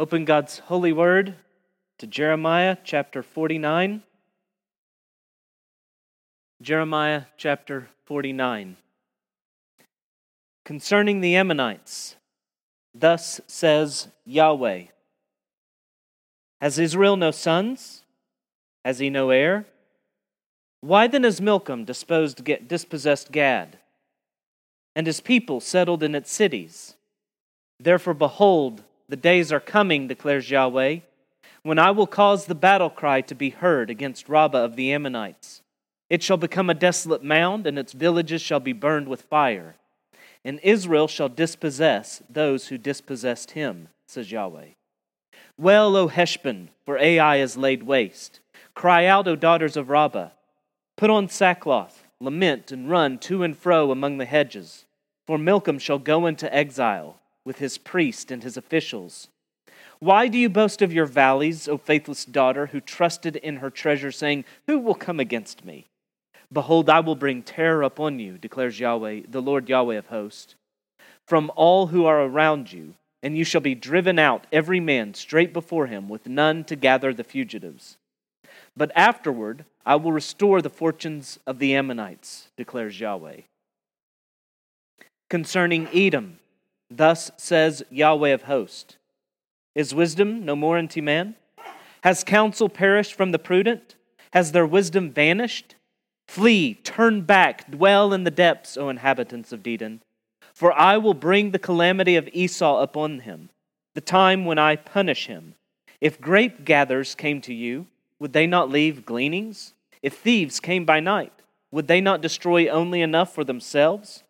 Open God's holy word to Jeremiah chapter 49. Jeremiah chapter 49. Concerning the Ammonites, thus says Yahweh Has Israel no sons? Has he no heir? Why then has Milcom disposed, dispossessed Gad, and his people settled in its cities? Therefore, behold, the days are coming, declares Yahweh, when I will cause the battle cry to be heard against Rabbah of the Ammonites. It shall become a desolate mound, and its villages shall be burned with fire. And Israel shall dispossess those who dispossessed him, says Yahweh. Well, O Heshbon, for Ai is laid waste. Cry out, O daughters of Rabbah. Put on sackcloth, lament, and run to and fro among the hedges. For Milcom shall go into exile with his priest and his officials. Why do you boast of your valleys, O faithless daughter, who trusted in her treasure, saying, Who will come against me? Behold, I will bring terror upon you, declares Yahweh, the Lord Yahweh of hosts, from all who are around you, and you shall be driven out, every man straight before him, with none to gather the fugitives. But afterward I will restore the fortunes of the Ammonites, declares Yahweh. Concerning Edom, Thus says Yahweh of hosts Is wisdom no more unto man? Has counsel perished from the prudent? Has their wisdom vanished? Flee, turn back, dwell in the depths, O inhabitants of Dedan. For I will bring the calamity of Esau upon him, the time when I punish him. If grape gatherers came to you, would they not leave gleanings? If thieves came by night, would they not destroy only enough for themselves?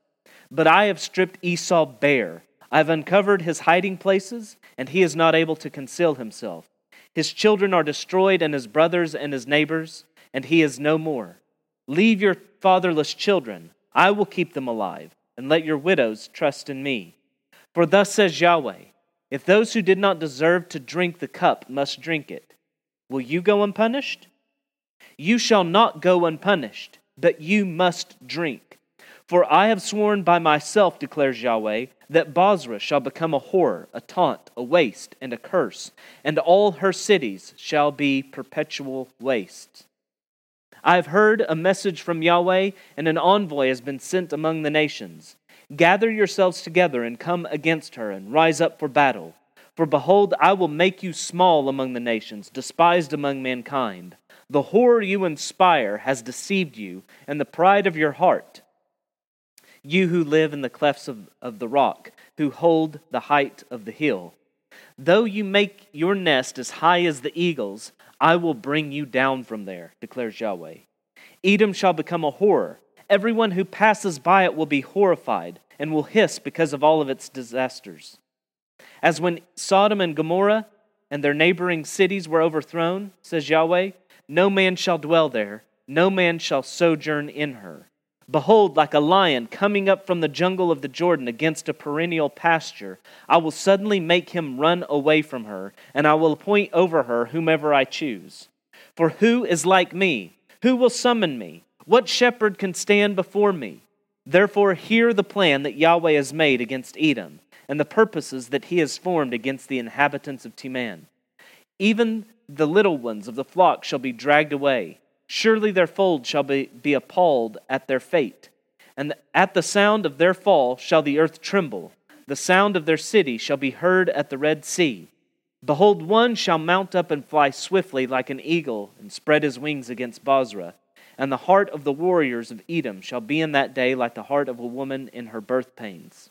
But I have stripped Esau bare I've uncovered his hiding places, and he is not able to conceal himself. His children are destroyed, and his brothers and his neighbors, and he is no more. Leave your fatherless children. I will keep them alive, and let your widows trust in me. For thus says Yahweh If those who did not deserve to drink the cup must drink it, will you go unpunished? You shall not go unpunished, but you must drink. For I have sworn by myself, declares Yahweh that Bozrah shall become a horror, a taunt, a waste, and a curse, and all her cities shall be perpetual wastes. I have heard a message from Yahweh, and an envoy has been sent among the nations. Gather yourselves together and come against her, and rise up for battle. For behold, I will make you small among the nations, despised among mankind. The horror you inspire has deceived you, and the pride of your heart you who live in the clefts of, of the rock, who hold the height of the hill. Though you make your nest as high as the eagles, I will bring you down from there, declares Yahweh. Edom shall become a horror. Everyone who passes by it will be horrified and will hiss because of all of its disasters. As when Sodom and Gomorrah and their neighboring cities were overthrown, says Yahweh, no man shall dwell there, no man shall sojourn in her. Behold, like a lion coming up from the jungle of the Jordan against a perennial pasture, I will suddenly make him run away from her, and I will appoint over her whomever I choose. For who is like me? Who will summon me? What shepherd can stand before me? Therefore, hear the plan that Yahweh has made against Edom, and the purposes that he has formed against the inhabitants of Teman. Even the little ones of the flock shall be dragged away Surely their fold shall be, be appalled at their fate. And at the sound of their fall shall the earth tremble. The sound of their city shall be heard at the Red Sea. Behold, one shall mount up and fly swiftly like an eagle and spread his wings against Bozrah. And the heart of the warriors of Edom shall be in that day like the heart of a woman in her birth pains.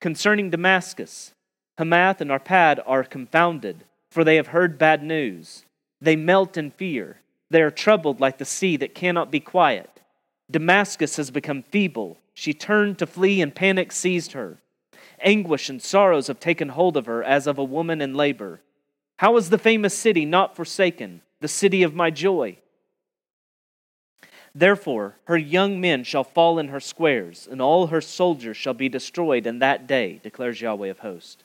Concerning Damascus, Hamath and Arpad are confounded, for they have heard bad news. They melt in fear. They are troubled like the sea that cannot be quiet. Damascus has become feeble. She turned to flee, and panic seized her. Anguish and sorrows have taken hold of her as of a woman in labor. How is the famous city not forsaken, the city of my joy? Therefore, her young men shall fall in her squares, and all her soldiers shall be destroyed in that day, declares Yahweh of hosts.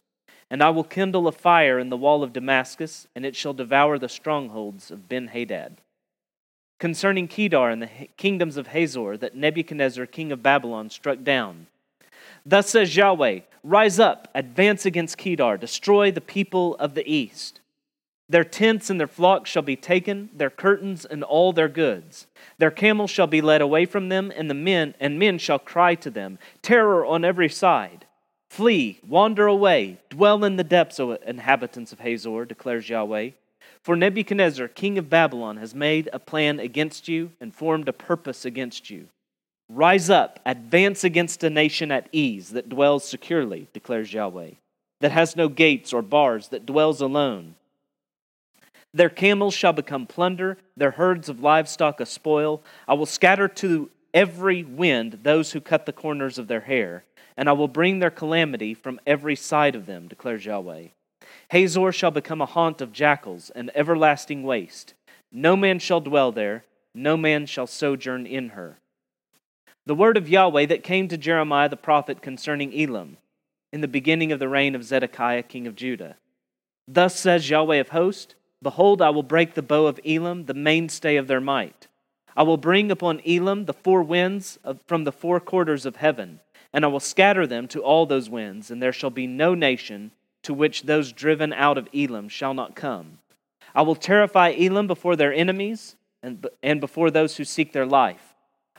And I will kindle a fire in the wall of Damascus, and it shall devour the strongholds of Ben Hadad concerning Kedar and the kingdoms of Hazor that Nebuchadnezzar, king of Babylon, struck down. Thus says Yahweh Rise up, advance against Kedar, destroy the people of the east. Their tents and their flocks shall be taken, their curtains and all their goods. Their camels shall be led away from them, and the men and men shall cry to them, terror on every side. Flee, wander away, dwell in the depths, O inhabitants of Hazor, declares Yahweh. For Nebuchadnezzar, king of Babylon, has made a plan against you and formed a purpose against you. Rise up, advance against a nation at ease that dwells securely, declares Yahweh, that has no gates or bars, that dwells alone. Their camels shall become plunder, their herds of livestock a spoil. I will scatter to every wind those who cut the corners of their hair, and I will bring their calamity from every side of them, declares Yahweh. Hazor shall become a haunt of jackals, an everlasting waste. No man shall dwell there, no man shall sojourn in her the word of Yahweh that came to Jeremiah the prophet concerning Elam in the beginning of the reign of Zedekiah king of Judah. Thus says Yahweh of hosts Behold, I will break the bow of Elam, the mainstay of their might. I will bring upon Elam the four winds of, from the four quarters of heaven, and I will scatter them to all those winds, and there shall be no nation to which those driven out of Elam shall not come. I will terrify Elam before their enemies and, and before those who seek their life.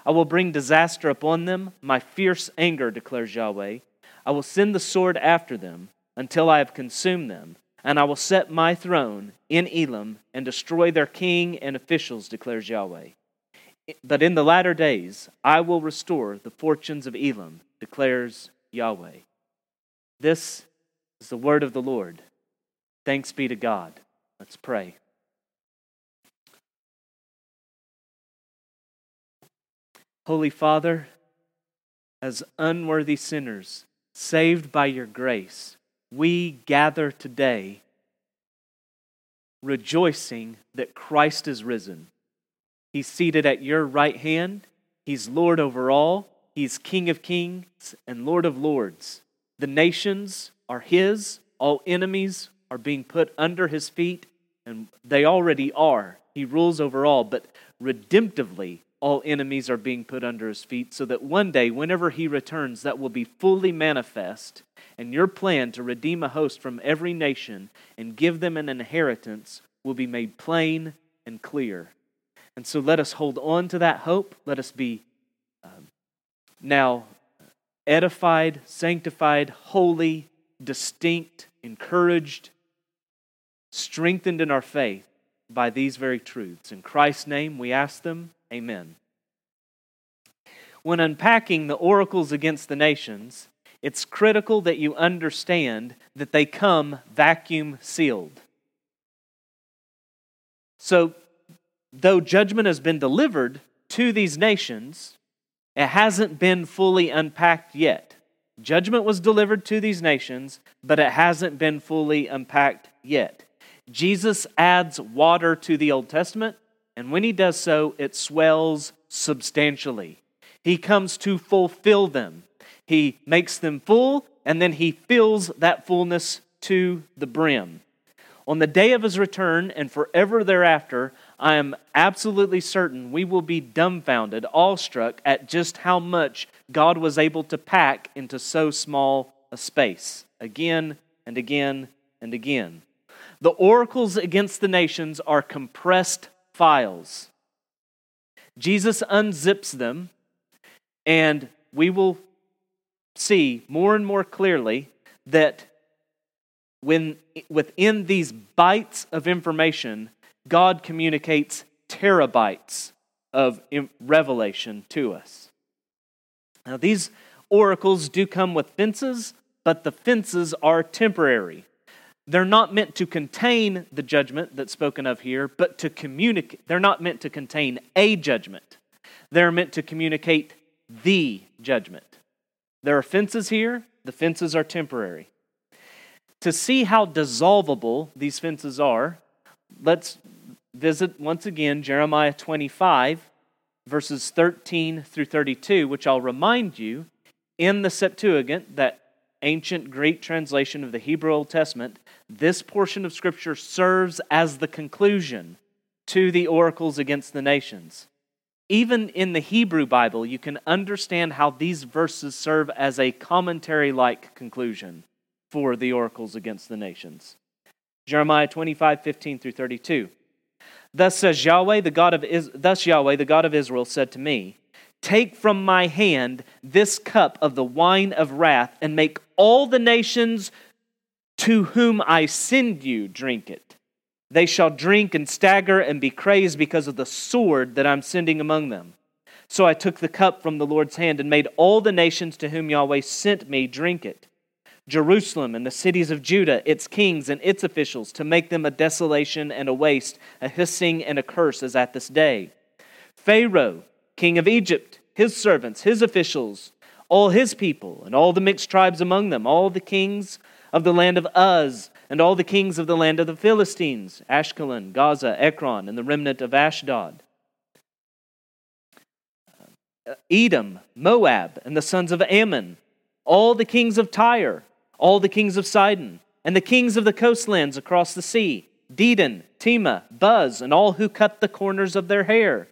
I will bring disaster upon them, my fierce anger, declares Yahweh. I will send the sword after them until I have consumed them, and I will set my throne in Elam and destroy their king and officials, declares Yahweh. But in the latter days I will restore the fortunes of Elam, declares Yahweh. This is the word of the Lord. Thanks be to God. Let's pray. Holy Father, as unworthy sinners, saved by your grace, we gather today rejoicing that Christ is risen. He's seated at your right hand. He's Lord over all. He's King of kings and Lord of lords. The nations are His. All enemies are being put under His feet, and they already are. He rules over all, but redemptively, all enemies are being put under his feet, so that one day, whenever he returns, that will be fully manifest. And your plan to redeem a host from every nation and give them an inheritance will be made plain and clear. And so let us hold on to that hope. Let us be um, now edified, sanctified, holy, distinct, encouraged, strengthened in our faith by these very truths. In Christ's name, we ask them. Amen. When unpacking the oracles against the nations, it's critical that you understand that they come vacuum sealed. So, though judgment has been delivered to these nations, it hasn't been fully unpacked yet. Judgment was delivered to these nations, but it hasn't been fully unpacked yet. Jesus adds water to the Old Testament, and when he does so, it swells substantially. He comes to fulfill them. He makes them full, and then he fills that fullness to the brim. On the day of his return and forever thereafter, I am absolutely certain we will be dumbfounded, awestruck at just how much God was able to pack into so small a space, again and again and again. The oracles against the nations are compressed files. Jesus unzips them, and we will see more and more clearly that when within these bytes of information, God communicates terabytes of revelation to us. Now, these oracles do come with fences, but the fences are temporary. They're not meant to contain the judgment that's spoken of here, but to communicate. They're not meant to contain a judgment. They're meant to communicate the judgment. There are fences here, the fences are temporary. To see how dissolvable these fences are, let's visit once again Jeremiah 25, verses 13 through 32, which I'll remind you in the Septuagint, that ancient Greek translation of the Hebrew Old Testament, this portion of Scripture serves as the conclusion to the oracles against the nations. even in the Hebrew Bible, you can understand how these verses serve as a commentary like conclusion for the oracles against the nations. Jeremiah 25, 15 through 32. Thus says Yahweh, the God of Is- thus Yahweh, the God of Israel, said to me, Take from my hand this cup of the wine of wrath, and make all the nations to whom I send you drink it. They shall drink and stagger and be crazed because of the sword that I'm sending among them. So I took the cup from the Lord's hand and made all the nations to whom Yahweh sent me drink it. Jerusalem and the cities of Judah, its kings and its officials, to make them a desolation and a waste, a hissing and a curse as at this day. Pharaoh, king of Egypt, his servants, his officials, all his people, and all the mixed tribes among them, all the kings of the land of Uz, and all the kings of the land of the Philistines, Ashkelon, Gaza, Ekron, and the remnant of Ashdod. Uh, Edom, Moab, and the sons of Ammon, all the kings of Tyre, all the kings of Sidon, and the kings of the coastlands across the sea, Dedan, Tema, Buz, and all who cut the corners of their hair,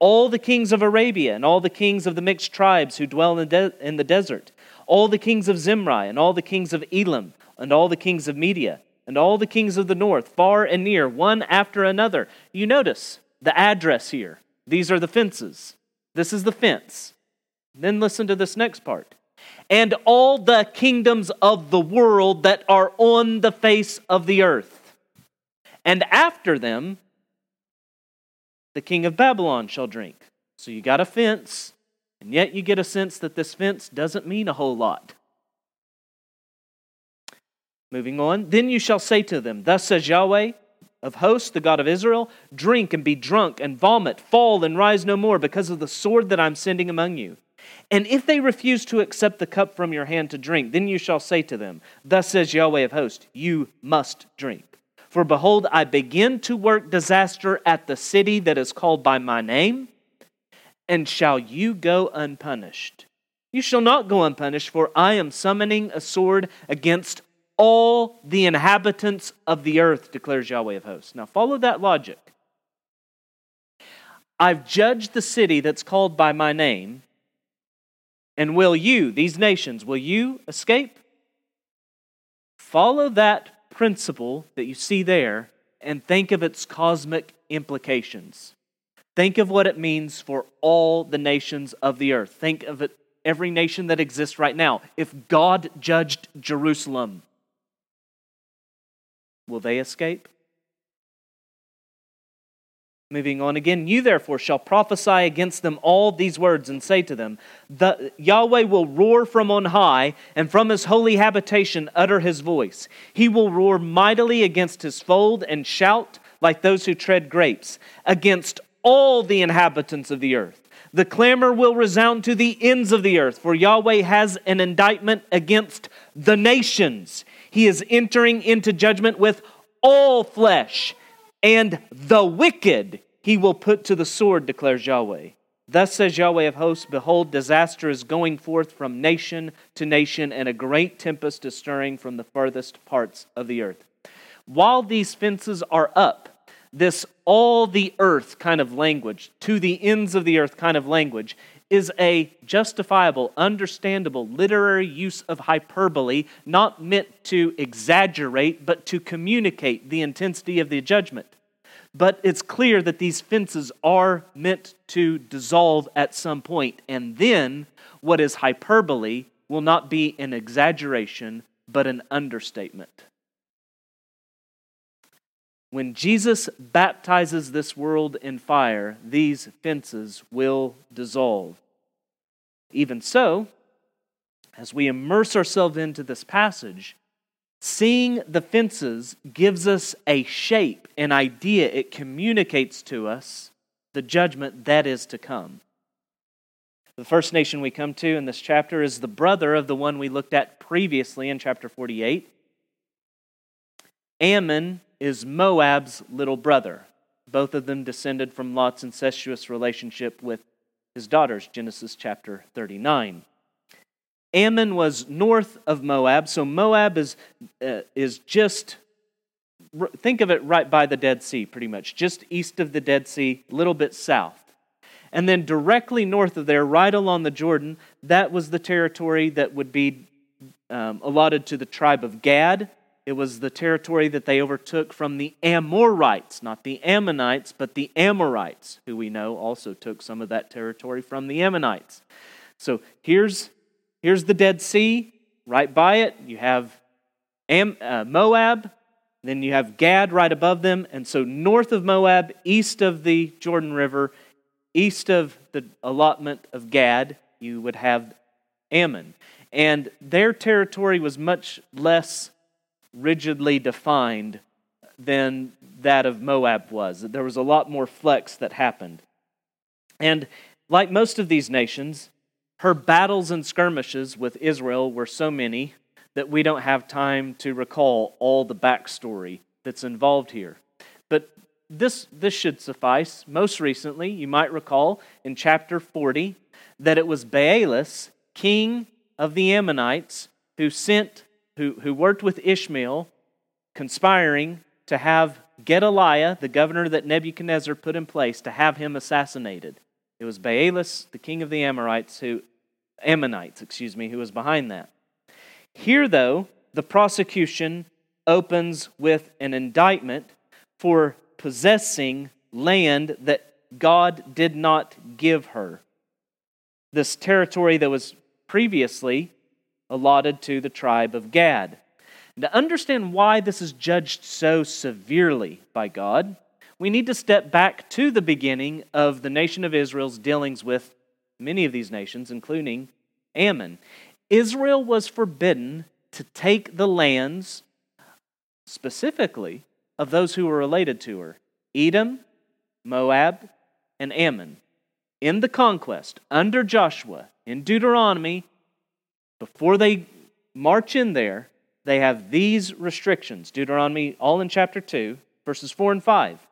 all the kings of Arabia, and all the kings of the mixed tribes who dwell in de- in the desert, all the kings of Zimri, and all the kings of Elam, and all the kings of Media, and all the kings of the north, far and near, one after another. You notice the address here. These are the fences. This is the fence. Then listen to this next part. And all the kingdoms of the world that are on the face of the earth. And after them, the king of Babylon shall drink. So you got a fence, and yet you get a sense that this fence doesn't mean a whole lot. Moving on, then you shall say to them, Thus says Yahweh of hosts, the God of Israel, drink and be drunk and vomit, fall and rise no more because of the sword that I'm sending among you. And if they refuse to accept the cup from your hand to drink, then you shall say to them, Thus says Yahweh of hosts, you must drink. For behold, I begin to work disaster at the city that is called by my name, and shall you go unpunished? You shall not go unpunished, for I am summoning a sword against all the inhabitants of the earth, declares Yahweh of hosts. Now, follow that logic. I've judged the city that's called by my name, and will you, these nations, will you escape? Follow that principle that you see there and think of its cosmic implications. Think of what it means for all the nations of the earth. Think of it, every nation that exists right now. If God judged Jerusalem, Will they escape? Moving on again, you therefore shall prophesy against them all these words and say to them, the, Yahweh will roar from on high, and from his holy habitation utter his voice. He will roar mightily against his fold and shout like those who tread grapes, against all the inhabitants of the earth. The clamor will resound to the ends of the earth, for Yahweh has an indictment against the nations. He is entering into judgment with all flesh, and the wicked he will put to the sword, declares Yahweh. Thus says Yahweh of hosts Behold, disaster is going forth from nation to nation, and a great tempest is stirring from the furthest parts of the earth. While these fences are up, this all the earth kind of language, to the ends of the earth kind of language, is a justifiable, understandable literary use of hyperbole, not meant to exaggerate, but to communicate the intensity of the judgment. But it's clear that these fences are meant to dissolve at some point, and then what is hyperbole will not be an exaggeration, but an understatement. When Jesus baptizes this world in fire, these fences will dissolve. Even so, as we immerse ourselves into this passage, seeing the fences gives us a shape, an idea. It communicates to us the judgment that is to come. The first nation we come to in this chapter is the brother of the one we looked at previously in chapter 48. Ammon is Moab's little brother. Both of them descended from Lot's incestuous relationship with his daughters, Genesis chapter 39. Ammon was north of Moab, so Moab is, uh, is just, think of it right by the Dead Sea, pretty much, just east of the Dead Sea, a little bit south. And then directly north of there, right along the Jordan, that was the territory that would be um, allotted to the tribe of Gad. It was the territory that they overtook from the Amorites, not the Ammonites, but the Amorites, who we know also took some of that territory from the Ammonites. So here's, here's the Dead Sea. Right by it, you have Am, uh, Moab, then you have Gad right above them. And so north of Moab, east of the Jordan River, east of the allotment of Gad, you would have Ammon. And their territory was much less rigidly defined than that of Moab was. There was a lot more flex that happened. And like most of these nations, her battles and skirmishes with Israel were so many that we don't have time to recall all the backstory that's involved here. But this, this should suffice. Most recently, you might recall in chapter 40 that it was Baalis, king of the Ammonites, who sent, who, who worked with Ishmael, conspiring to have Gedaliah, the governor that Nebuchadnezzar put in place, to have him assassinated. It was Baalis, the king of the Amorites, who Ammonites, excuse me, who was behind that. Here, though, the prosecution opens with an indictment for possessing land that God did not give her. This territory that was previously allotted to the tribe of Gad. And to understand why this is judged so severely by God, we need to step back to the beginning of the nation of Israel's dealings with many of these nations, including Ammon. Israel was forbidden to take the lands, specifically, of those who were related to her Edom, Moab, and Ammon. In the conquest, under Joshua, in Deuteronomy, before they march in there, they have these restrictions. Deuteronomy, all in chapter 2, verses 4 and 5.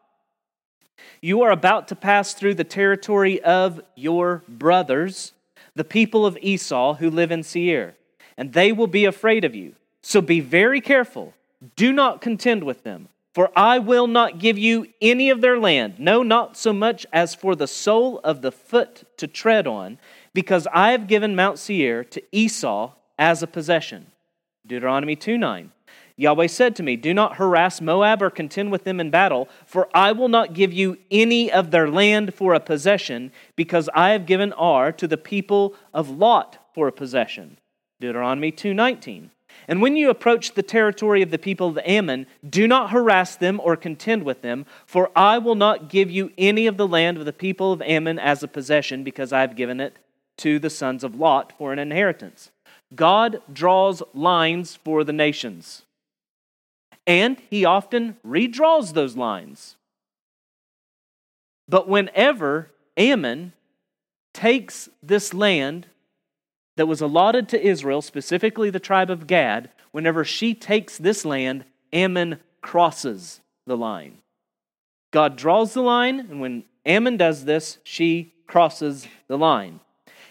You are about to pass through the territory of your brothers the people of Esau who live in Seir, and they will be afraid of you. So be very careful. Do not contend with them, for I will not give you any of their land, no, not so much as for the sole of the foot to tread on, because I have given Mount Seir to Esau as a possession. Deuteronomy 2 9. Yahweh said to me, Do not harass Moab or contend with them in battle, for I will not give you any of their land for a possession, because I have given Ar to the people of Lot for a possession. Deuteronomy 2:19. And when you approach the territory of the people of Ammon, do not harass them or contend with them, for I will not give you any of the land of the people of Ammon as a possession, because I have given it to the sons of Lot for an inheritance. God draws lines for the nations and he often redraws those lines. But whenever Ammon takes this land that was allotted to Israel, specifically the tribe of Gad, whenever she takes this land, Ammon crosses the line. God draws the line, and when Ammon does this, she crosses the line.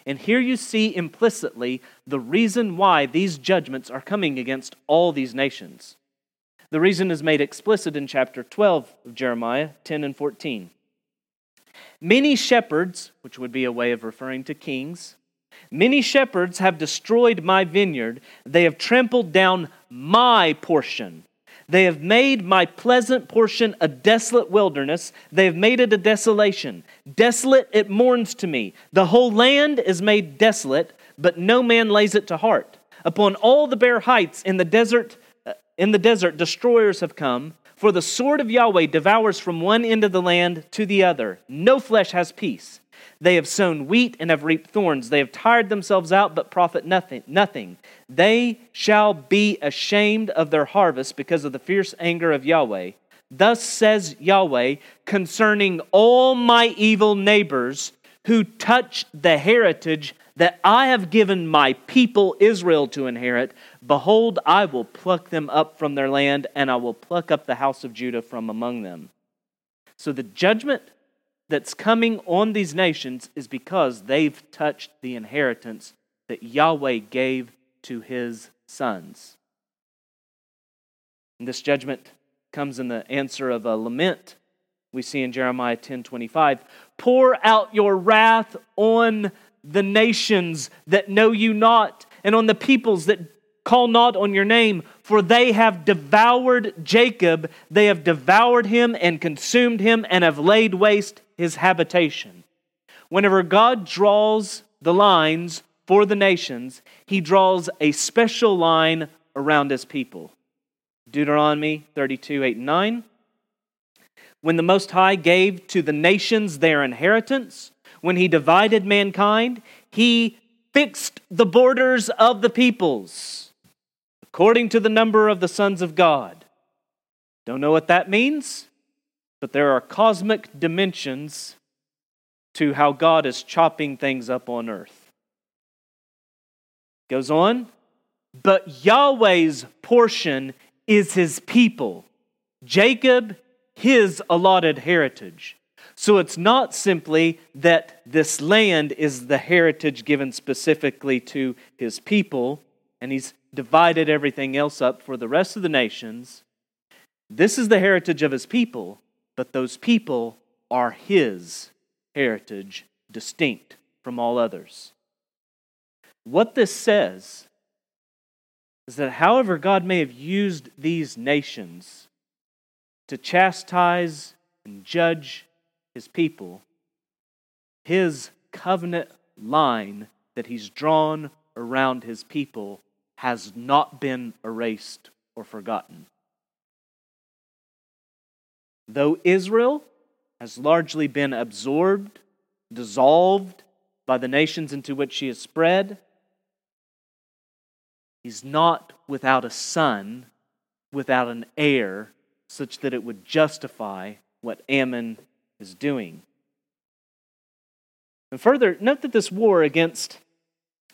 And here you see implicitly the reason why these judgments are coming against all these nations. The reason is made explicit in chapter 12 of Jeremiah 10 and 14. Many shepherds, which would be a way of referring to kings, many shepherds have destroyed my vineyard. They have trampled down my portion. They have made my pleasant portion a desolate wilderness. They have made it a desolation. Desolate it mourns to me. The whole land is made desolate, but no man lays it to heart. Upon all the bare heights in the desert, uh, in the desert, destroyers have come, for the sword of Yahweh devours from one end of the land to the other. No flesh has peace. They have sown wheat and have reaped thorns. They have tired themselves out, but profit nothing. nothing. They shall be ashamed of their harvest because of the fierce anger of Yahweh. Thus says Yahweh concerning all my evil neighbors who touch the heritage that I have given my people Israel to inherit, behold, I will pluck them up from their land, and I will pluck up the house of Judah from among them. So the judgment that's coming on these nations is because they've touched the inheritance that Yahweh gave to his sons. And this judgment comes in the answer of a lament we see in Jeremiah 10 25. Pour out your wrath on the nations that know you not, and on the peoples that call not on your name, for they have devoured Jacob, they have devoured him and consumed him, and have laid waste his habitation. Whenever God draws the lines for the nations, he draws a special line around his people. Deuteronomy 32 8 and 9. When the Most High gave to the nations their inheritance, when he divided mankind, he fixed the borders of the peoples according to the number of the sons of God. Don't know what that means, but there are cosmic dimensions to how God is chopping things up on earth. Goes on, but Yahweh's portion is his people, Jacob, his allotted heritage. So it's not simply that this land is the heritage given specifically to his people, and he's divided everything else up for the rest of the nations. This is the heritage of his people, but those people are his heritage, distinct from all others. What this says is that however God may have used these nations to chastise and judge his people, his covenant line that he's drawn around his people has not been erased or forgotten. Though Israel has largely been absorbed, dissolved by the nations into which she has spread, he's not without a son, without an heir, such that it would justify what Ammon is doing. And further, note that this war against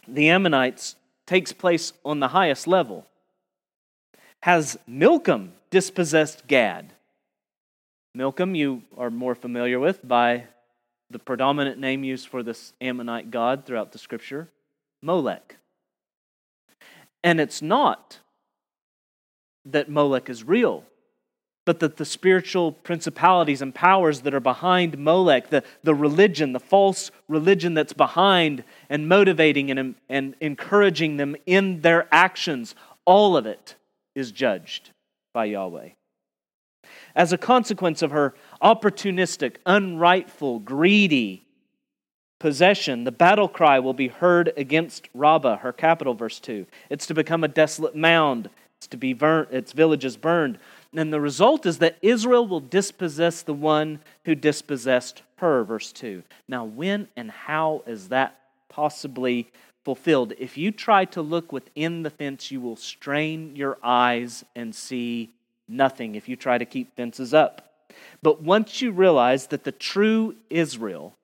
the Ammonites takes place on the highest level. Has Milcom dispossessed Gad? Milcom, you are more familiar with by the predominant name used for this Ammonite god throughout the scripture Molech. And it's not that Molech is real but that the spiritual principalities and powers that are behind Molech, the, the religion, the false religion that's behind and motivating and, and encouraging them in their actions, all of it is judged by Yahweh. As a consequence of her opportunistic, unrightful, greedy possession, the battle cry will be heard against Rabbah, her capital, verse 2. It's to become a desolate mound, it's to be burnt, its villages burned. And the result is that Israel will dispossess the one who dispossessed her, verse 2. Now, when and how is that possibly fulfilled? If you try to look within the fence, you will strain your eyes and see nothing if you try to keep fences up. But once you realize that the true Israel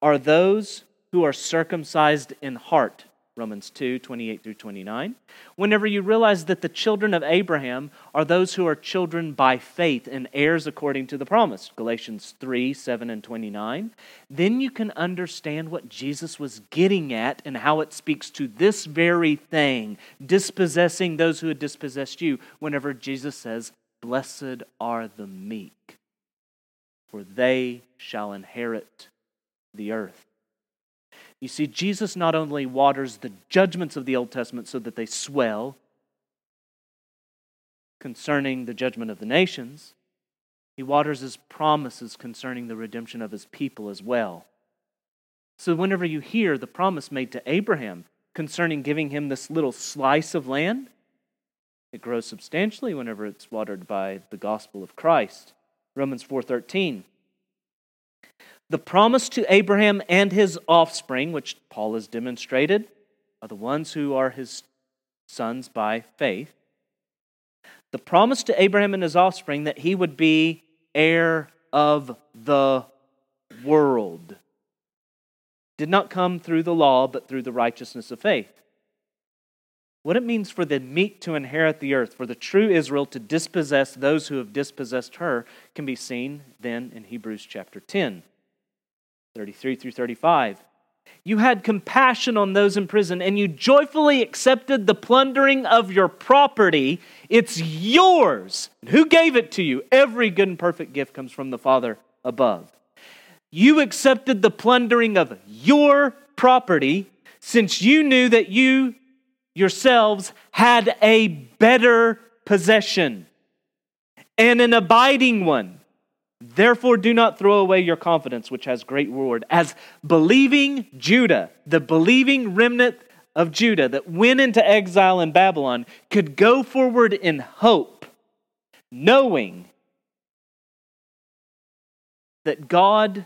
are those who are circumcised in heart, Romans 2 28 through 29. Whenever you realize that the children of Abraham are those who are children by faith and heirs according to the promise, Galatians 3 7 and 29, then you can understand what Jesus was getting at and how it speaks to this very thing, dispossessing those who had dispossessed you, whenever Jesus says, Blessed are the meek, for they shall inherit the earth. You see, Jesus not only waters the judgments of the Old Testament so that they swell concerning the judgment of the nations, he waters his promises concerning the redemption of his people as well. So, whenever you hear the promise made to Abraham concerning giving him this little slice of land, it grows substantially whenever it's watered by the gospel of Christ. Romans 4:13 the promise to Abraham and his offspring, which Paul has demonstrated, are the ones who are his sons by faith. The promise to Abraham and his offspring that he would be heir of the world did not come through the law, but through the righteousness of faith. What it means for the meek to inherit the earth, for the true Israel to dispossess those who have dispossessed her, can be seen then in Hebrews chapter 10. 33 through 35. You had compassion on those in prison, and you joyfully accepted the plundering of your property. It's yours. Who gave it to you? Every good and perfect gift comes from the Father above. You accepted the plundering of your property since you knew that you yourselves had a better possession and an abiding one. Therefore, do not throw away your confidence, which has great reward. As believing Judah, the believing remnant of Judah that went into exile in Babylon, could go forward in hope, knowing that God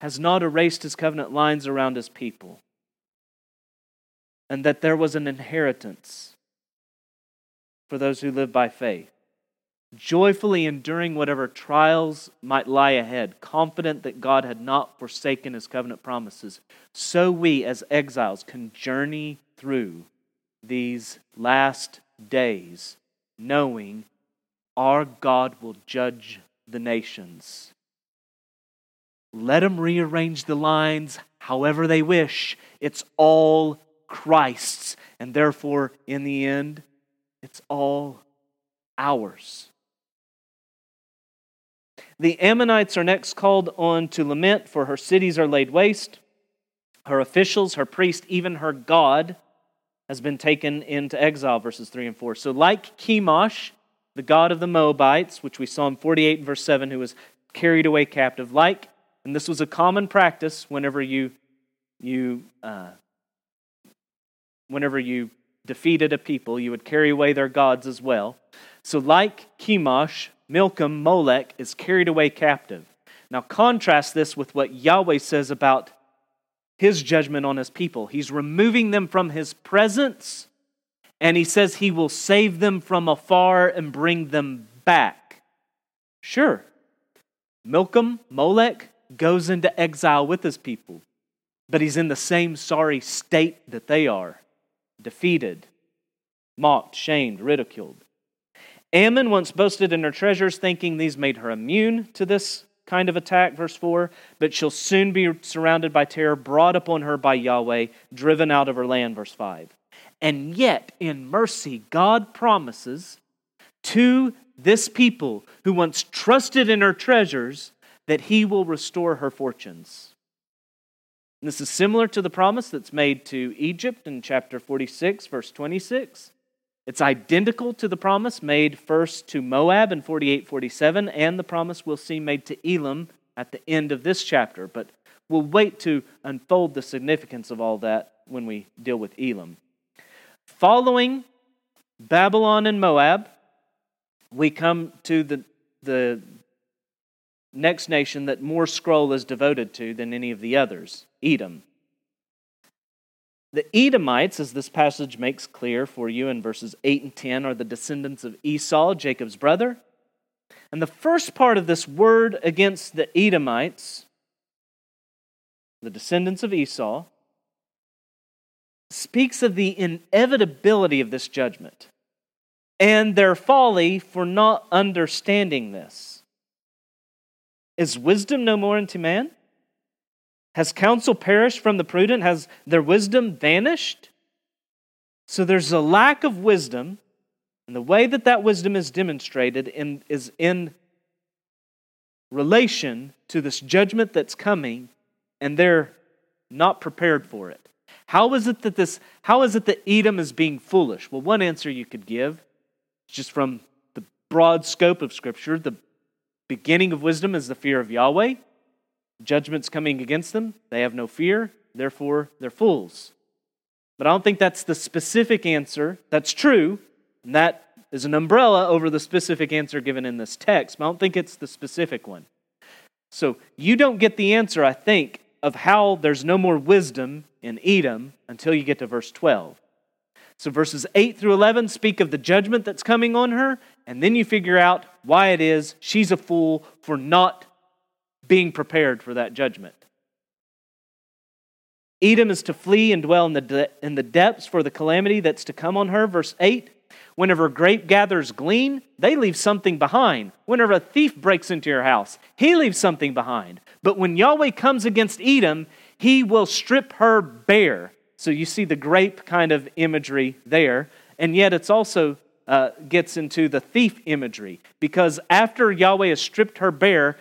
has not erased his covenant lines around his people, and that there was an inheritance for those who live by faith joyfully enduring whatever trials might lie ahead, confident that God had not forsaken his covenant promises, so we as exiles can journey through these last days knowing our God will judge the nations. Let them rearrange the lines however they wish. It's all Christ's. And therefore, in the end, it's all ours. The Ammonites are next called on to lament, for her cities are laid waste. Her officials, her priest, even her God has been taken into exile, verses 3 and 4. So, like Chemosh, the god of the Moabites, which we saw in 48 verse 7, who was carried away captive, like, and this was a common practice whenever you, you, uh, whenever you defeated a people, you would carry away their gods as well. So, like Chemosh, Milcom, Molech, is carried away captive. Now, contrast this with what Yahweh says about his judgment on his people. He's removing them from his presence, and he says he will save them from afar and bring them back. Sure, Milcom, Molech, goes into exile with his people, but he's in the same sorry state that they are defeated, mocked, shamed, ridiculed. Ammon once boasted in her treasures, thinking these made her immune to this kind of attack, verse 4. But she'll soon be surrounded by terror, brought upon her by Yahweh, driven out of her land, verse 5. And yet, in mercy, God promises to this people who once trusted in her treasures that he will restore her fortunes. And this is similar to the promise that's made to Egypt in chapter 46, verse 26. It's identical to the promise made first to Moab in 48 47, and the promise we'll see made to Elam at the end of this chapter. But we'll wait to unfold the significance of all that when we deal with Elam. Following Babylon and Moab, we come to the, the next nation that more scroll is devoted to than any of the others Edom. The Edomites, as this passage makes clear for you in verses 8 and 10, are the descendants of Esau, Jacob's brother. And the first part of this word against the Edomites, the descendants of Esau, speaks of the inevitability of this judgment and their folly for not understanding this. Is wisdom no more unto man? Has counsel perished from the prudent? Has their wisdom vanished? So there's a lack of wisdom, and the way that that wisdom is demonstrated in, is in relation to this judgment that's coming, and they're not prepared for it. How is it that this? How is it that Edom is being foolish? Well, one answer you could give, just from the broad scope of Scripture, the beginning of wisdom is the fear of Yahweh judgment's coming against them. They have no fear, therefore, they're fools. But I don't think that's the specific answer. That's true, and that is an umbrella over the specific answer given in this text, but I don't think it's the specific one. So you don't get the answer, I think, of how there's no more wisdom in Edom until you get to verse 12. So verses 8 through 11 speak of the judgment that's coming on her, and then you figure out why it is she's a fool for not being prepared for that judgment. Edom is to flee and dwell in the, de- in the depths for the calamity that's to come on her. Verse 8 Whenever grape gatherers glean, they leave something behind. Whenever a thief breaks into your house, he leaves something behind. But when Yahweh comes against Edom, he will strip her bare. So you see the grape kind of imagery there. And yet it's also uh, gets into the thief imagery because after Yahweh has stripped her bare,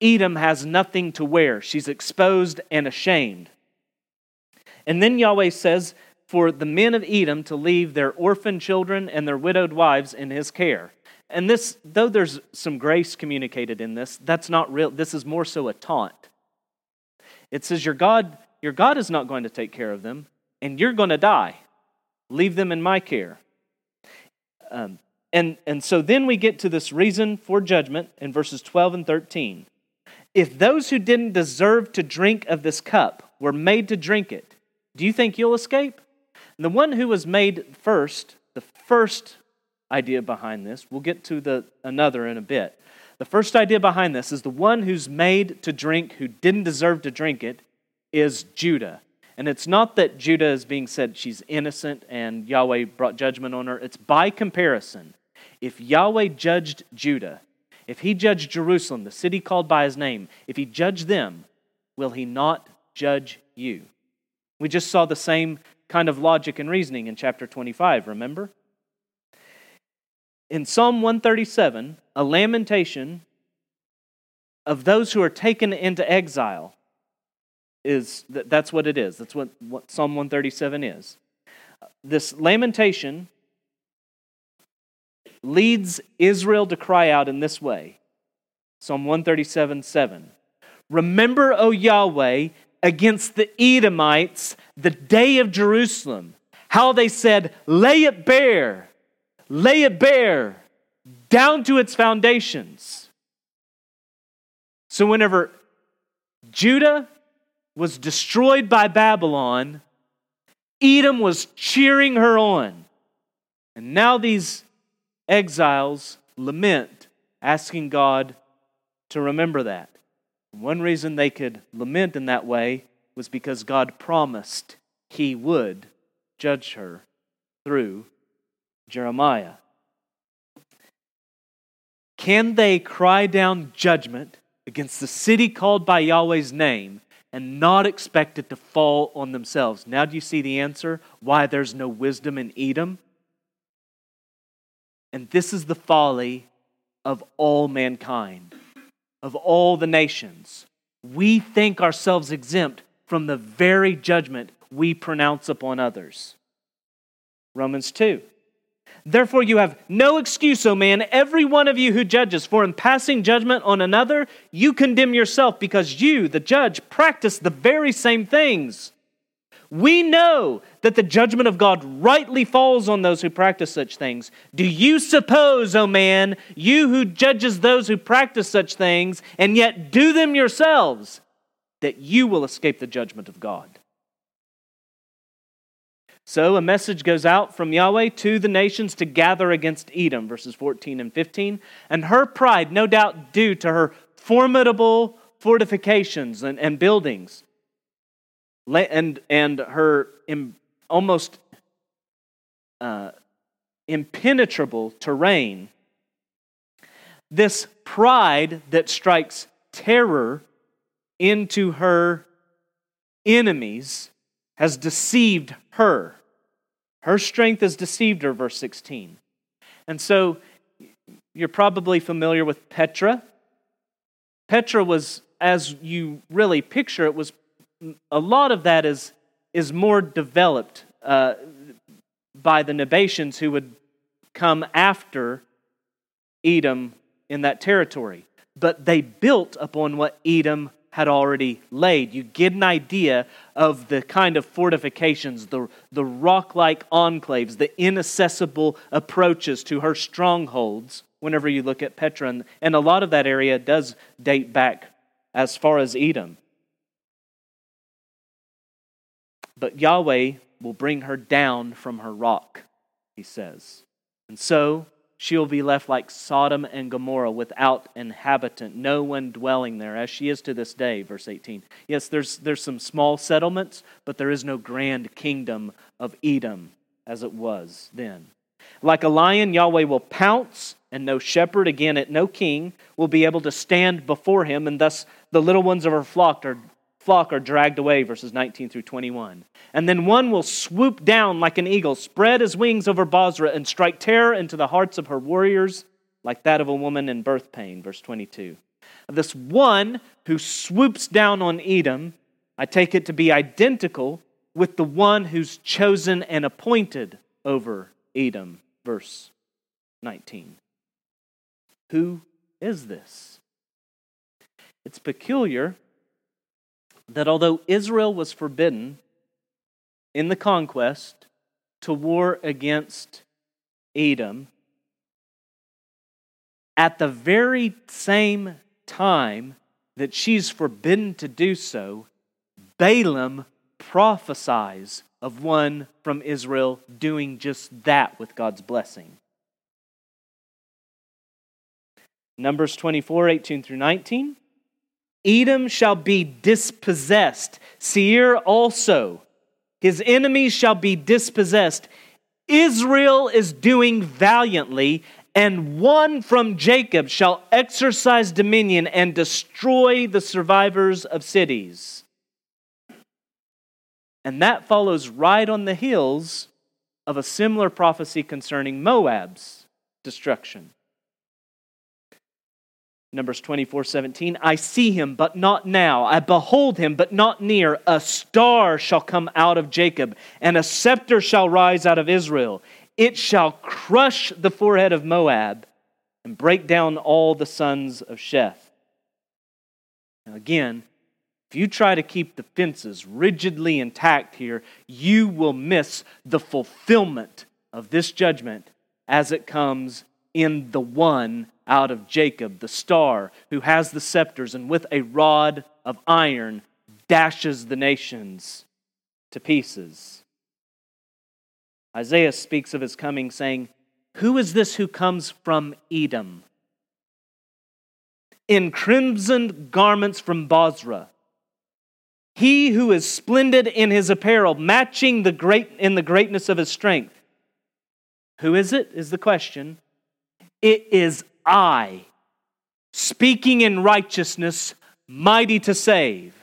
Edom has nothing to wear. She's exposed and ashamed. And then Yahweh says for the men of Edom to leave their orphan children and their widowed wives in his care. And this, though there's some grace communicated in this, that's not real. This is more so a taunt. It says, Your God, your God is not going to take care of them, and you're going to die. Leave them in my care. Um, and, and so then we get to this reason for judgment in verses 12 and 13. If those who didn't deserve to drink of this cup were made to drink it, do you think you'll escape? And the one who was made first, the first idea behind this, we'll get to the another in a bit. The first idea behind this is the one who's made to drink who didn't deserve to drink it is Judah. And it's not that Judah is being said she's innocent and Yahweh brought judgment on her. It's by comparison. If Yahweh judged Judah, if he judged Jerusalem, the city called by his name, if he judged them, will he not judge you? We just saw the same kind of logic and reasoning in chapter 25, remember? In Psalm 137, a lamentation of those who are taken into exile is that's what it is. That's what, what Psalm 137 is. This lamentation leads Israel to cry out in this way Psalm 137 7. Remember, O Yahweh, against the Edomites the day of Jerusalem, how they said, Lay it bare, lay it bare, down to its foundations. So, whenever Judah was destroyed by Babylon, Edom was cheering her on. And now these exiles lament, asking God to remember that. One reason they could lament in that way was because God promised he would judge her through Jeremiah. Can they cry down judgment against the city called by Yahweh's name and not expect it to fall on themselves. Now, do you see the answer? Why there's no wisdom in Edom? And this is the folly of all mankind, of all the nations. We think ourselves exempt from the very judgment we pronounce upon others. Romans 2. Therefore, you have no excuse, O man, every one of you who judges, for in passing judgment on another, you condemn yourself, because you, the judge, practice the very same things. We know that the judgment of God rightly falls on those who practice such things. Do you suppose, O man, you who judges those who practice such things, and yet do them yourselves, that you will escape the judgment of God? So a message goes out from Yahweh to the nations to gather against Edom, verses 14 and 15. And her pride, no doubt due to her formidable fortifications and, and buildings, and, and her Im, almost uh, impenetrable terrain, this pride that strikes terror into her enemies has deceived her. Her strength has deceived her, verse 16. And so you're probably familiar with Petra. Petra was, as you really picture it, was a lot of that is, is more developed uh, by the Nabateans who would come after Edom in that territory. But they built upon what Edom had already laid. You get an idea of the kind of fortifications, the, the rock like enclaves, the inaccessible approaches to her strongholds whenever you look at Petra. And, and a lot of that area does date back as far as Edom. But Yahweh will bring her down from her rock, he says. And so she will be left like Sodom and Gomorrah without inhabitant, no one dwelling there, as she is to this day, verse 18. Yes, there's, there's some small settlements, but there is no grand kingdom of Edom as it was then. Like a lion, Yahweh will pounce, and no shepherd, again, at no king, will be able to stand before him, and thus the little ones of her flock are, flock are dragged away, verses 19 through 21. And then one will swoop down like an eagle, spread his wings over Bozrah, and strike terror into the hearts of her warriors, like that of a woman in birth pain, verse 22. This one who swoops down on Edom, I take it to be identical with the one who's chosen and appointed over Edom, verse 19. Who is this? It's peculiar that although Israel was forbidden in the conquest to war against Edom, at the very same time that she's forbidden to do so, Balaam prophesies of one from Israel doing just that with God's blessing. Numbers 24, 18 through 19. Edom shall be dispossessed, Seir also. His enemies shall be dispossessed. Israel is doing valiantly, and one from Jacob shall exercise dominion and destroy the survivors of cities. And that follows right on the heels of a similar prophecy concerning Moab's destruction. Numbers 24, 17. I see him, but not now. I behold him, but not near. A star shall come out of Jacob, and a scepter shall rise out of Israel. It shall crush the forehead of Moab and break down all the sons of Sheth. Now, again, if you try to keep the fences rigidly intact here, you will miss the fulfillment of this judgment as it comes in the one out of Jacob, the star who has the scepters and with a rod of iron dashes the nations to pieces. Isaiah speaks of his coming, saying, Who is this who comes from Edom? In crimson garments from Bozrah. He who is splendid in his apparel, matching the great in the greatness of his strength. Who is it? Is the question. It is I, speaking in righteousness, mighty to save.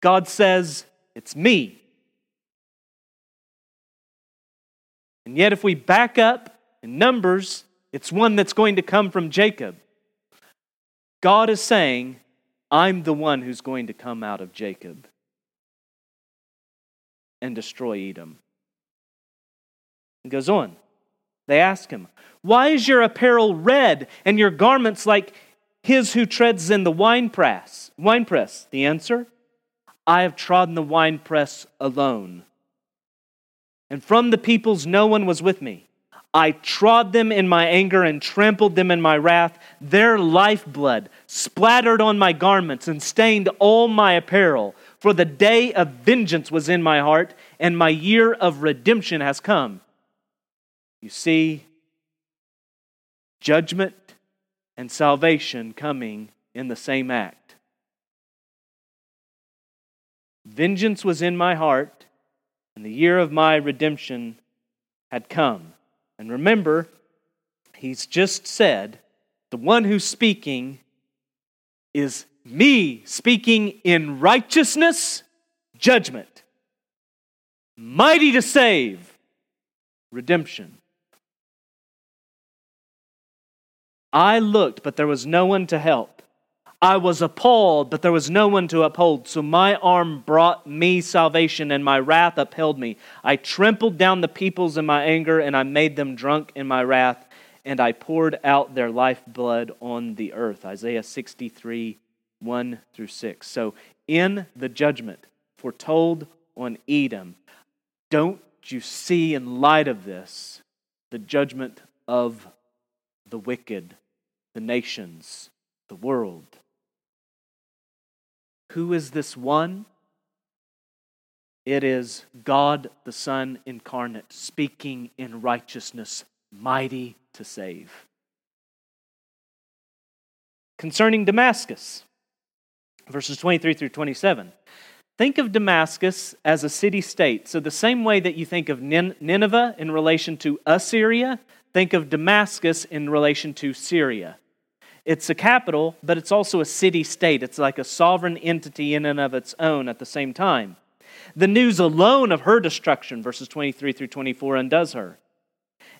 God says, It's me. And yet, if we back up in Numbers, it's one that's going to come from Jacob. God is saying, I'm the one who's going to come out of Jacob and destroy Edom. It goes on. They ask him, Why is your apparel red and your garments like his who treads in the winepress? Winepress. The answer I have trodden the winepress alone. And from the peoples no one was with me. I trod them in my anger and trampled them in my wrath. Their lifeblood splattered on my garments and stained all my apparel. For the day of vengeance was in my heart, and my year of redemption has come. You see judgment and salvation coming in the same act. Vengeance was in my heart, and the year of my redemption had come. And remember, he's just said, the one who's speaking is me speaking in righteousness, judgment, mighty to save, redemption. I looked, but there was no one to help. I was appalled, but there was no one to uphold. So my arm brought me salvation, and my wrath upheld me. I trampled down the peoples in my anger, and I made them drunk in my wrath, and I poured out their lifeblood on the earth. Isaiah 63, 1 through 6. So in the judgment foretold on Edom, don't you see in light of this the judgment of the wicked the nations, the world. Who is this one? It is God the Son incarnate, speaking in righteousness, mighty to save. Concerning Damascus, verses 23 through 27. Think of Damascus as a city state. So, the same way that you think of Nineveh in relation to Assyria, think of Damascus in relation to Syria. It's a capital, but it's also a city state. It's like a sovereign entity in and of its own at the same time. The news alone of her destruction, verses 23 through 24, undoes her.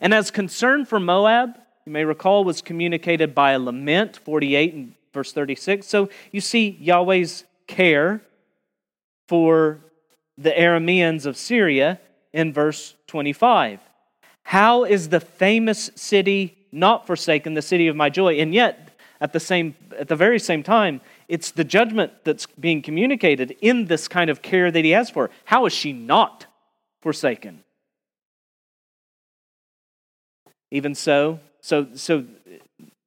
And as concern for Moab, you may recall, was communicated by a lament, 48 and verse 36. So you see Yahweh's care for the Arameans of Syria in verse 25. How is the famous city not forsaken, the city of my joy? And yet, at the same at the very same time, it's the judgment that's being communicated in this kind of care that he has for her. How is she not forsaken? Even so, so so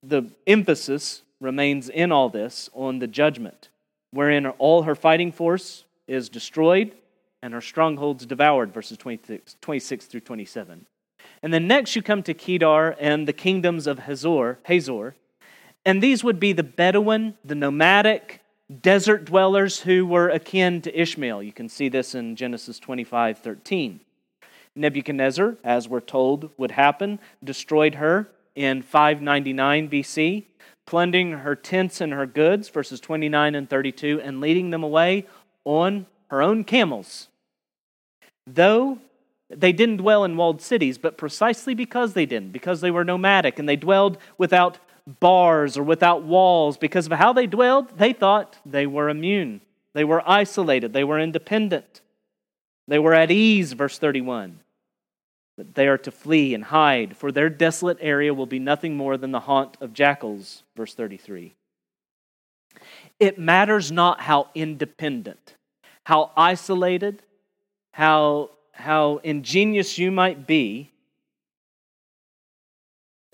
the emphasis remains in all this on the judgment, wherein all her fighting force is destroyed and her strongholds devoured, verses 26, 26 through 27. And then next you come to Kedar and the kingdoms of Hazor, Hazor. And these would be the Bedouin, the nomadic, desert dwellers who were akin to Ishmael. You can see this in Genesis 25 13. Nebuchadnezzar, as we're told would happen, destroyed her in 599 BC, plundering her tents and her goods, verses 29 and 32, and leading them away on her own camels. Though they didn't dwell in walled cities, but precisely because they didn't, because they were nomadic and they dwelled without bars or without walls, because of how they dwelled, they thought they were immune. They were isolated. They were independent. They were at ease, verse 31. But they are to flee and hide, for their desolate area will be nothing more than the haunt of jackals, verse 33. It matters not how independent, how isolated, how, how ingenious you might be.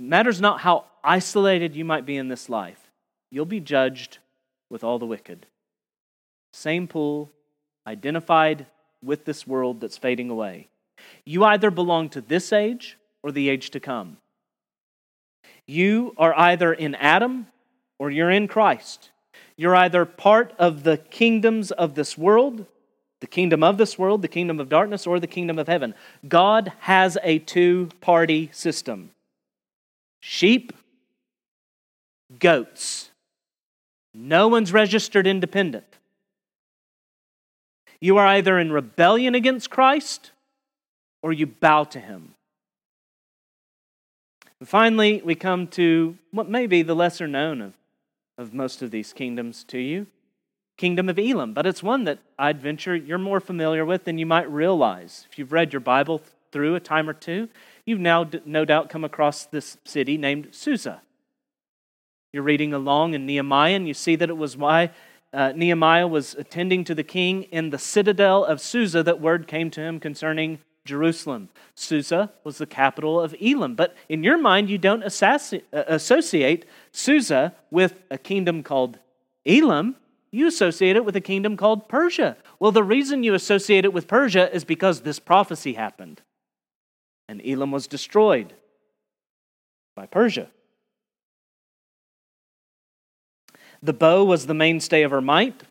It matters not how isolated you might be in this life. You'll be judged with all the wicked. Same pool, identified with this world that's fading away. You either belong to this age or the age to come. You are either in Adam or you're in Christ. You're either part of the kingdoms of this world, the kingdom of this world, the kingdom of darkness, or the kingdom of heaven. God has a two party system sheep, goats. No one's registered independent. You are either in rebellion against Christ or you bow to him. And finally, we come to what may be the lesser known of, of most of these kingdoms to you kingdom of Elam, but it's one that I'd venture you're more familiar with than you might realize. If you've read your Bible through a time or two, you've now no doubt come across this city named Susa. You're reading along in Nehemiah, and you see that it was why uh, Nehemiah was attending to the king in the citadel of Susa that word came to him concerning Jerusalem. Susa was the capital of Elam. But in your mind, you don't uh, associate Susa with a kingdom called Elam. You associate it with a kingdom called Persia. Well, the reason you associate it with Persia is because this prophecy happened. And Elam was destroyed by Persia. The bow was the mainstay of her might,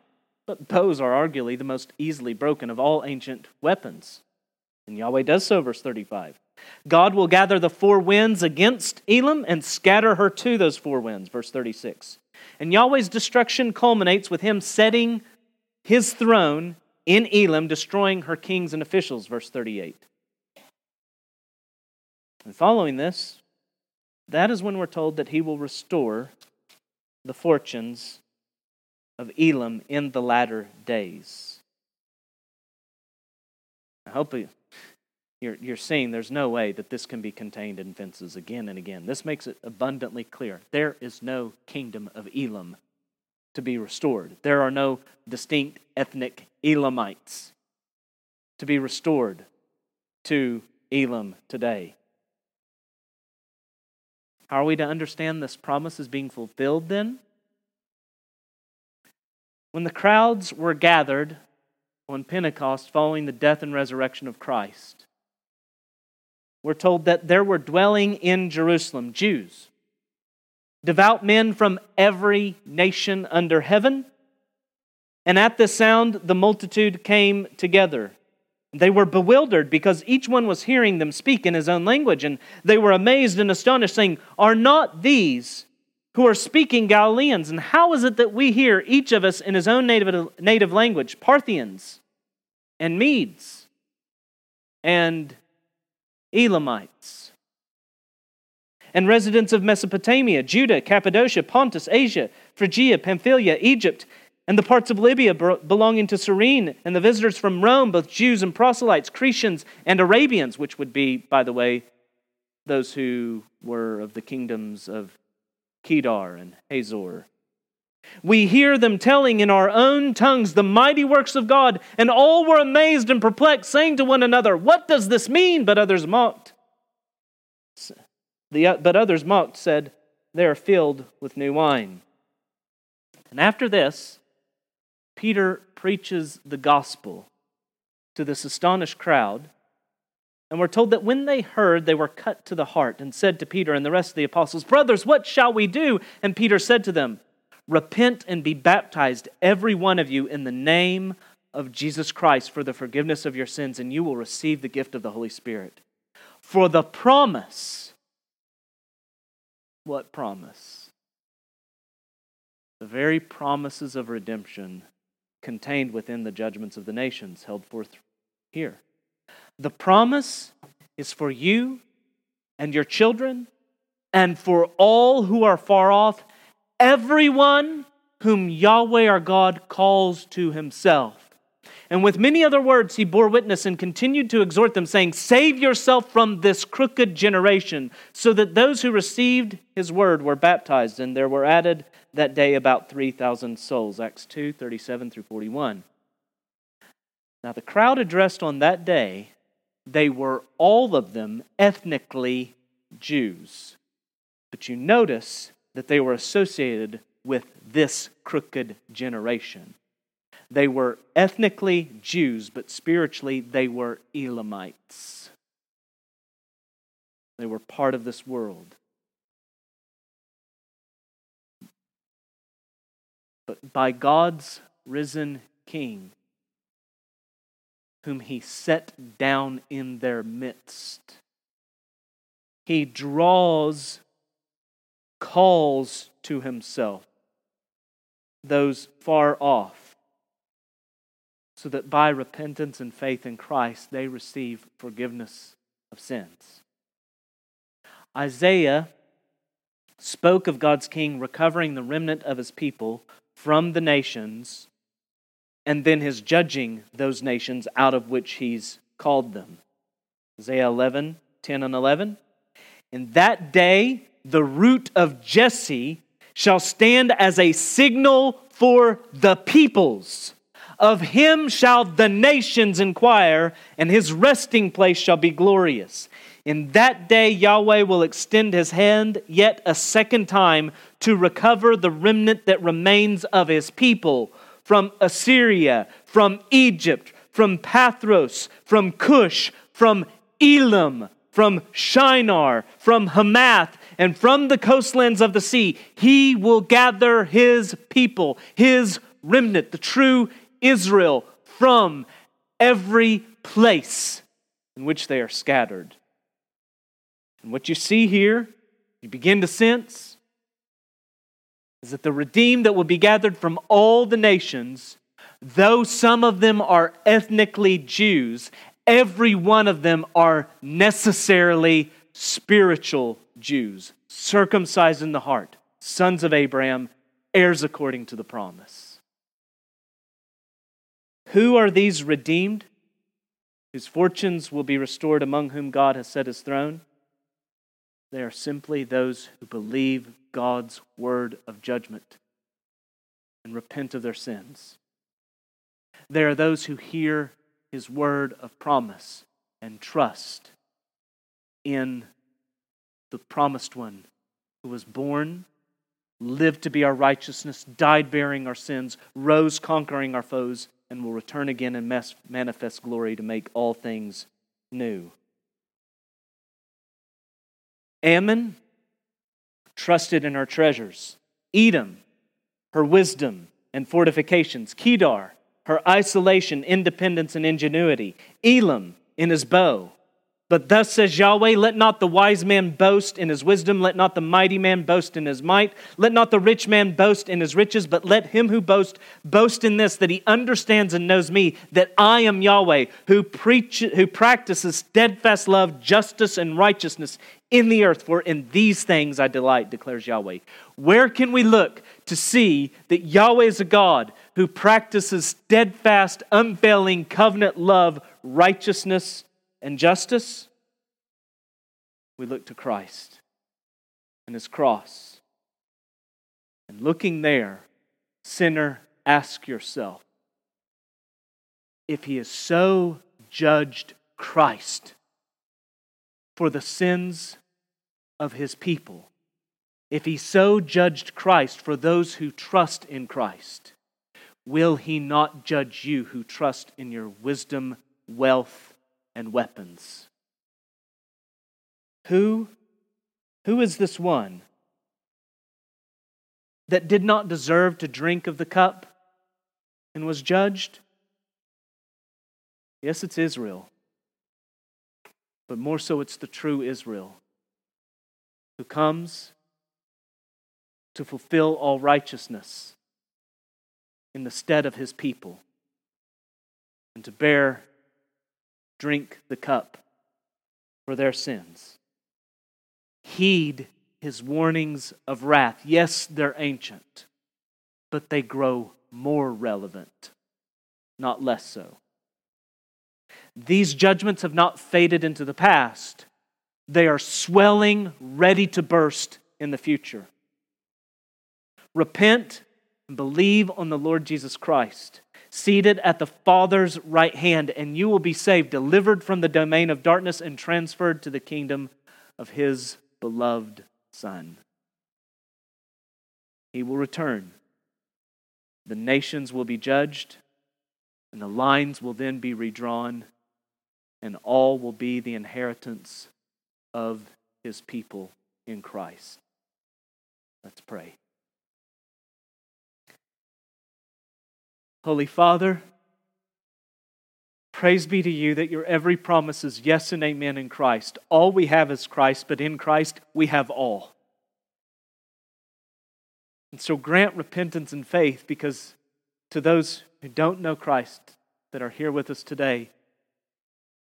but bows are arguably the most easily broken of all ancient weapons. And Yahweh does so, verse 35. God will gather the four winds against Elam and scatter her to those four winds, verse 36. And Yahweh's destruction culminates with him setting his throne in Elam, destroying her kings and officials, verse 38. And following this, that is when we're told that he will restore the fortunes of Elam in the latter days. I hope you're, you're seeing there's no way that this can be contained in fences again and again. This makes it abundantly clear. There is no kingdom of Elam to be restored. There are no distinct ethnic Elamites to be restored to Elam today. How are we to understand this promise is being fulfilled then? When the crowds were gathered on Pentecost following the death and resurrection of Christ, we're told that there were dwelling in Jerusalem Jews, devout men from every nation under heaven. And at the sound, the multitude came together. They were bewildered because each one was hearing them speak in his own language, and they were amazed and astonished, saying, Are not these who are speaking Galileans. And how is it that we hear, each of us in his own native, native language, Parthians and Medes and Elamites? and residents of Mesopotamia, Judah, Cappadocia, Pontus, Asia, Phrygia, Pamphylia, Egypt, and the parts of Libya belonging to Cyrene, and the visitors from Rome, both Jews and proselytes, Cretians and Arabians, which would be, by the way, those who were of the kingdoms of Kedar and Hazor. We hear them telling in our own tongues the mighty works of God, and all were amazed and perplexed, saying to one another, What does this mean? But others mocked. The, uh, but others mocked, said, They are filled with new wine. And after this, Peter preaches the gospel to this astonished crowd and we're told that when they heard, they were cut to the heart and said to Peter and the rest of the apostles, Brothers, what shall we do? And Peter said to them, Repent and be baptized, every one of you, in the name of Jesus Christ for the forgiveness of your sins, and you will receive the gift of the Holy Spirit. For the promise, what promise? The very promises of redemption contained within the judgments of the nations held forth here. The promise is for you and your children and for all who are far off, everyone whom Yahweh our God calls to himself. And with many other words, he bore witness and continued to exhort them, saying, Save yourself from this crooked generation. So that those who received his word were baptized, and there were added that day about 3,000 souls. Acts 2 37 through 41. Now, the crowd addressed on that day they were all of them ethnically Jews. But you notice that they were associated with this crooked generation. They were ethnically Jews, but spiritually they were Elamites. They were part of this world. But by God's risen King, whom he set down in their midst. He draws, calls to himself those far off, so that by repentance and faith in Christ they receive forgiveness of sins. Isaiah spoke of God's king recovering the remnant of his people from the nations and then his judging those nations out of which he's called them. Isaiah 11, 10 and 11. In that day, the root of Jesse shall stand as a signal for the peoples. Of him shall the nations inquire, and his resting place shall be glorious. In that day, Yahweh will extend his hand yet a second time to recover the remnant that remains of his people from Assyria, from Egypt, from Pathros, from Cush, from Elam, from Shinar, from Hamath, and from the coastlands of the sea. He will gather his people, his remnant, the true Israel, from every place in which they are scattered. And what you see here, you begin to sense is that the redeemed that will be gathered from all the nations, though some of them are ethnically Jews, every one of them are necessarily spiritual Jews, circumcised in the heart, sons of Abraham, heirs according to the promise. Who are these redeemed, whose fortunes will be restored among whom God has set his throne? They are simply those who believe God's word of judgment and repent of their sins. There are those who hear his word of promise and trust in the promised one who was born, lived to be our righteousness, died bearing our sins, rose conquering our foes, and will return again and manifest glory to make all things new. Ammon trusted in her treasures. Edom, her wisdom and fortifications. Kedar, her isolation, independence, and ingenuity. Elam, in his bow. But thus says Yahweh, let not the wise man boast in his wisdom, let not the mighty man boast in his might, let not the rich man boast in his riches, but let him who boasts boast in this, that he understands and knows me, that I am Yahweh, who, preach, who practices steadfast love, justice, and righteousness in the earth, for in these things I delight, declares Yahweh. Where can we look to see that Yahweh is a God who practices steadfast, unfailing covenant love, righteousness, and justice, we look to Christ and his cross. And looking there, sinner, ask yourself if he has so judged Christ for the sins of his people, if he so judged Christ for those who trust in Christ, will he not judge you who trust in your wisdom, wealth, and weapons. Who, who is this one that did not deserve to drink of the cup and was judged? Yes, it's Israel, but more so, it's the true Israel who comes to fulfill all righteousness in the stead of his people and to bear drink the cup for their sins. Heed his warnings of wrath. Yes, they're ancient, but they grow more relevant, not less so. These judgments have not faded into the past, they are swelling, ready to burst in the future. Repent and believe on the Lord Jesus Christ seated at the Father's right hand, and you will be saved, delivered from the domain of darkness, and transferred to the kingdom of his beloved Son. He will return. The nations will be judged, and the lines will then be redrawn, and all will be the inheritance of his people in Christ. Let's pray. Holy Father, praise be to you that your every promise is yes and amen in Christ. All we have is Christ, but in Christ we have all. And so grant repentance and faith because to those who don't know Christ that are here with us today,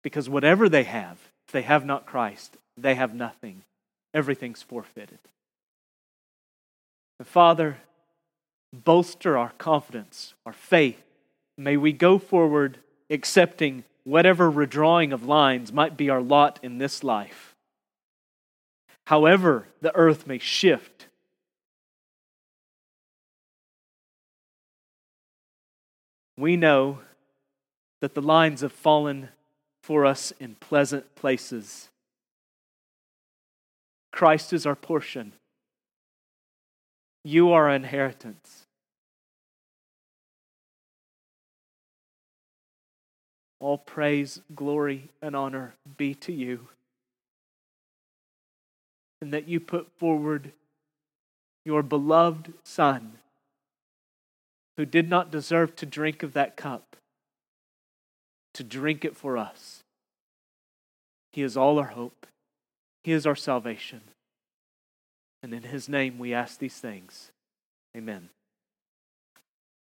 because whatever they have, if they have not Christ, they have nothing. Everything's forfeited. Father, bolster our confidence, our faith. May we go forward accepting whatever redrawing of lines might be our lot in this life. However, the earth may shift. We know that the lines have fallen for us in pleasant places. Christ is our portion. You are our inheritance. All praise, glory, and honor be to you. And that you put forward your beloved Son, who did not deserve to drink of that cup, to drink it for us. He is all our hope, He is our salvation. And in his name we ask these things. Amen.